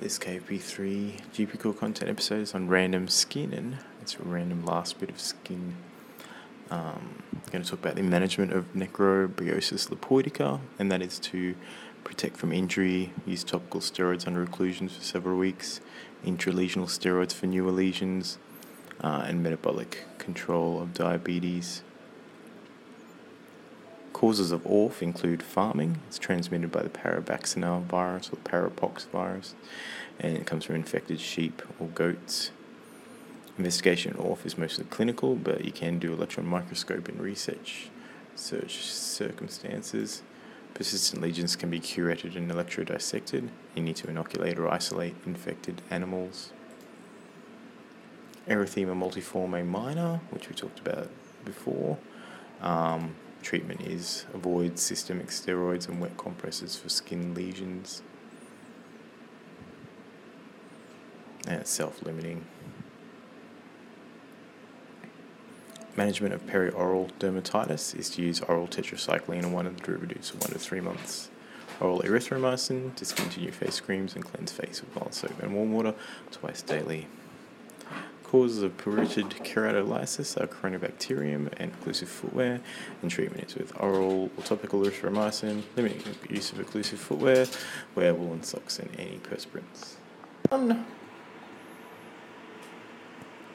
This KP3 GP Core content episode is on random skin and it's a random last bit of skin. Um, I'm going to talk about the management of necrobiosis lipoidica, and that is to protect from injury, use topical steroids under occlusions for several weeks, intralesional steroids for newer lesions, uh, and metabolic control of diabetes. Causes of ORF include farming. It's transmitted by the paravaccinia virus or parapox virus, and it comes from infected sheep or goats. Investigation of ORF is mostly clinical, but you can do electron microscope and research search circumstances. Persistent lesions can be curetted and electrodesiccated. You need to inoculate or isolate infected animals. Erythema multiforme minor, which we talked about before. Um, treatment is avoid systemic steroids and wet compresses for skin lesions. And it's self limiting. Management of perioral dermatitis is to use oral tetracycline and one of the derivatives for one to three months. Oral erythromycin, discontinue face creams and cleanse face with mild soap and warm water twice daily. Causes of pruritud keratolysis are Corynebacterium and occlusive footwear, and treatment is with oral or topical erythromycin, limiting use of occlusive footwear, wear woolen socks, and antiperspirants. Um,